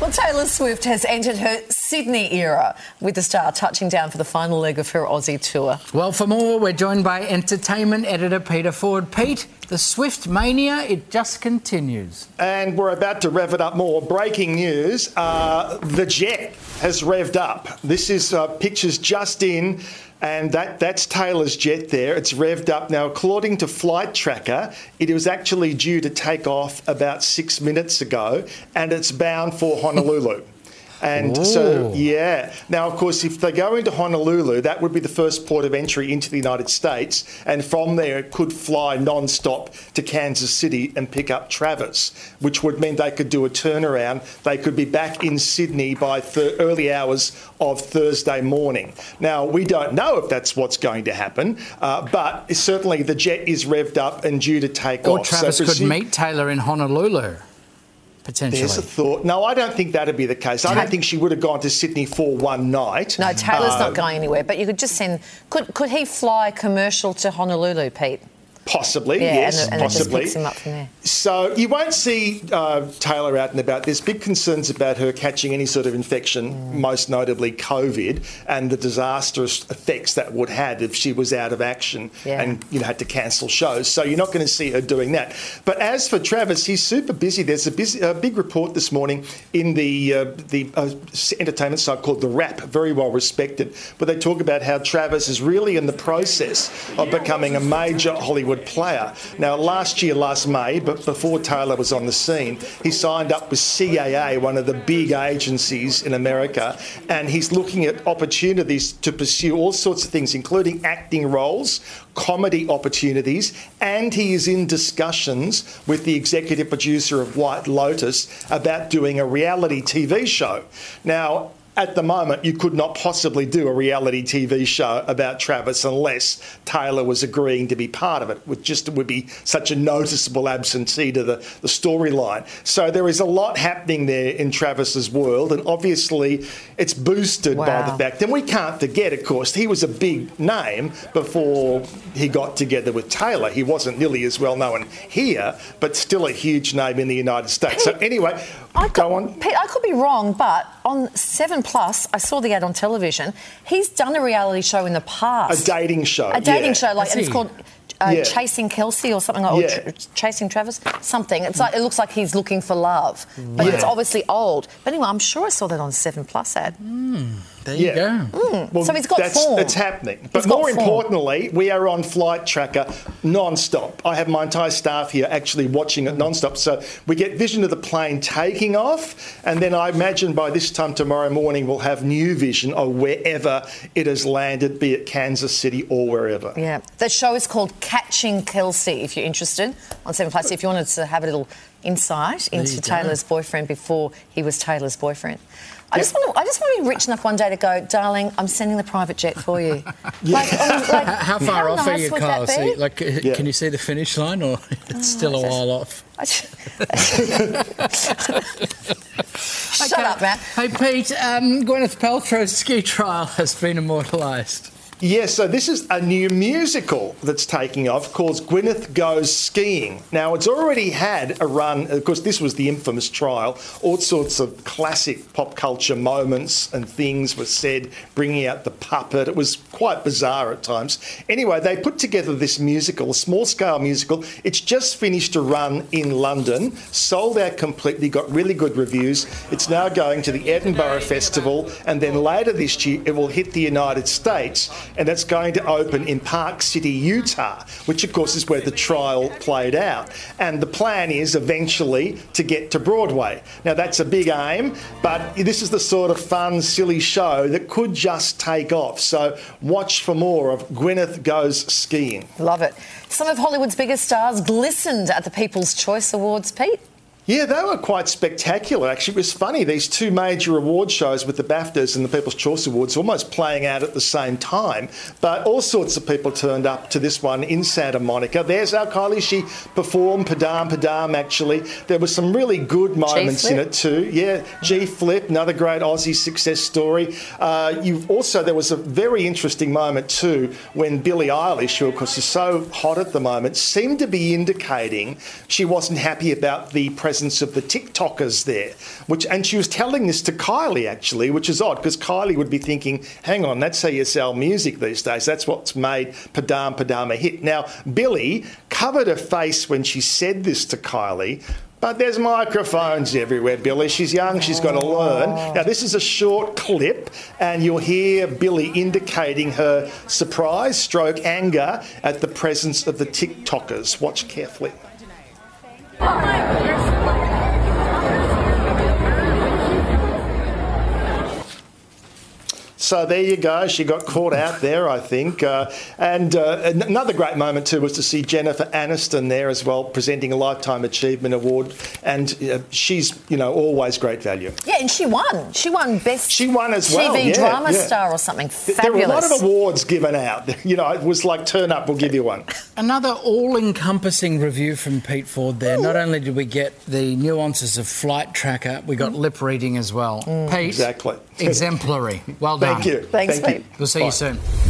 Well, Taylor Swift has entered her Sydney era with the star touching down for the final leg of her Aussie tour. Well, for more, we're joined by entertainment editor Peter Ford. Pete, the Swift mania, it just continues. And we're about to rev it up more. Breaking news uh, the jet has revved up. This is uh, pictures just in and that, that's Taylor's jet there. It's revved up. Now, according to Flight Tracker, it was actually due to take off about six minutes ago, and it's bound for Honolulu. And Ooh. so, yeah. Now, of course, if they go into Honolulu, that would be the first port of entry into the United States. And from there, it could fly non stop to Kansas City and pick up Travis, which would mean they could do a turnaround. They could be back in Sydney by th- early hours of Thursday morning. Now, we don't know if that's what's going to happen, uh, but certainly the jet is revved up and due to take or off. Or Travis so could meet Taylor in Honolulu potentially. There's a thought. No, I don't think that'd be the case. I don't think she would have gone to Sydney for one night. No, Taylor's uh, not going anywhere. But you could just send. Could could he fly commercial to Honolulu, Pete? Possibly, yeah, yes, and, and possibly. So you won't see uh, Taylor out and about. There's big concerns about her catching any sort of infection, mm. most notably COVID, and the disastrous effects that would have if she was out of action yeah. and you know had to cancel shows. So you're not going to see her doing that. But as for Travis, he's super busy. There's a, busy, a big report this morning in the uh, the uh, entertainment site called The Wrap, very well respected, but they talk about how Travis is really in the process of becoming a major Hollywood player. Now, last year, last May, but before Taylor was on the scene, he signed up with CAA, one of the big agencies in America, and he's looking at opportunities to pursue all sorts of things, including acting roles, comedy opportunities, and he is in discussions with the executive producer of White Lotus about doing a reality TV show. Now, at the moment, you could not possibly do a reality TV show about Travis unless Taylor was agreeing to be part of it, which just would be such a noticeable absentee to the, the storyline. So there is a lot happening there in Travis's world, and obviously it's boosted wow. by the fact, and we can't forget, of course, he was a big name before he got together with Taylor. He wasn't nearly as well known here, but still a huge name in the United States. Pete, so anyway, I go could, on. Pete, I could be wrong, but on Seven Plus, I saw the ad on television. He's done a reality show in the past. A dating show. A dating yeah. show, like, and it's called uh, yeah. chasing Kelce or something like, yeah. or ch- chasing Travis, something. It's like it looks like he's looking for love, but yeah. it's obviously old. But anyway, I'm sure I saw that on Seven Plus ad. Mm. There you yeah. go. Mm. Well, so he's got that's, form. It's happening. But more importantly, we are on Flight Tracker non-stop. I have my entire staff here actually watching it non-stop. So we get vision of the plane taking off, and then I imagine by this time tomorrow morning we'll have new vision of wherever it has landed, be it Kansas City or wherever. Yeah. The show is called Catching Kelce, if you're interested, on 7 Plus. If you wanted to have a little insight into Taylor's boyfriend before he was Taylor's boyfriend. I just want to. I just want to be rich enough one day to go, darling. I'm sending the private jet for you. yeah. like, um, like, how far how off nice are you, Carl? See, like, yeah. can you see the finish line, or it's oh, still a while off? Shut okay. up, man. Hey, Pete. Um, Gwyneth Paltrow's ski trial has been immortalised. Yes, so this is a new musical that's taking off called Gwyneth Goes Skiing. Now, it's already had a run, of course, this was the infamous trial. All sorts of classic pop culture moments and things were said, bringing out the puppet. It was quite bizarre at times. Anyway, they put together this musical, a small scale musical. It's just finished a run in London, sold out completely, got really good reviews. It's now going to the Edinburgh Festival, and then later this year, it will hit the United States and that's going to open in Park City, Utah, which of course is where the trial played out. And the plan is eventually to get to Broadway. Now that's a big aim, but this is the sort of fun, silly show that could just take off. So watch for more of Gwyneth Goes Skiing. Love it. Some of Hollywood's biggest stars glistened at the People's Choice Awards, Pete. Yeah, they were quite spectacular. Actually, it was funny. These two major award shows with the BAFTAs and the People's Choice Awards almost playing out at the same time. But all sorts of people turned up to this one in Santa Monica. There's our Kylie. She performed Padam Padam, actually. There were some really good moments in it, too. Yeah, G Flip, another great Aussie success story. Uh, you've also, there was a very interesting moment, too, when Billie Eilish, who, of course, is so hot at the moment, seemed to be indicating she wasn't happy about the presentation presence of the TikTokers there. Which, and she was telling this to Kylie actually, which is odd because Kylie would be thinking, "Hang on, that's how you sell music these days. That's what's made Padam Padam a hit." Now, Billie covered her face when she said this to Kylie. But there's microphones everywhere, Billie. She's young, she's got to learn. Oh. Now, this is a short clip, and you'll hear Billie indicating her surprise stroke anger at the presence of the TikTokers. Watch carefully. Oh, So there you go. She got caught out there, I think. Uh, and uh, another great moment too was to see Jennifer Aniston there as well, presenting a Lifetime Achievement Award. And uh, she's, you know, always great value. Yeah, and she won. She won best. She won as well. TV yeah, drama yeah. star or something. Fabulous. There were a lot of awards given out. You know, it was like turn up, we'll give you one. Another all encompassing review from Pete Ford there. Not only did we get the nuances of flight tracker, we got lip reading as well. Pete, Exactly. exemplary. Well done. Thank you. Thanks, Thank you. We'll see Bye. you soon.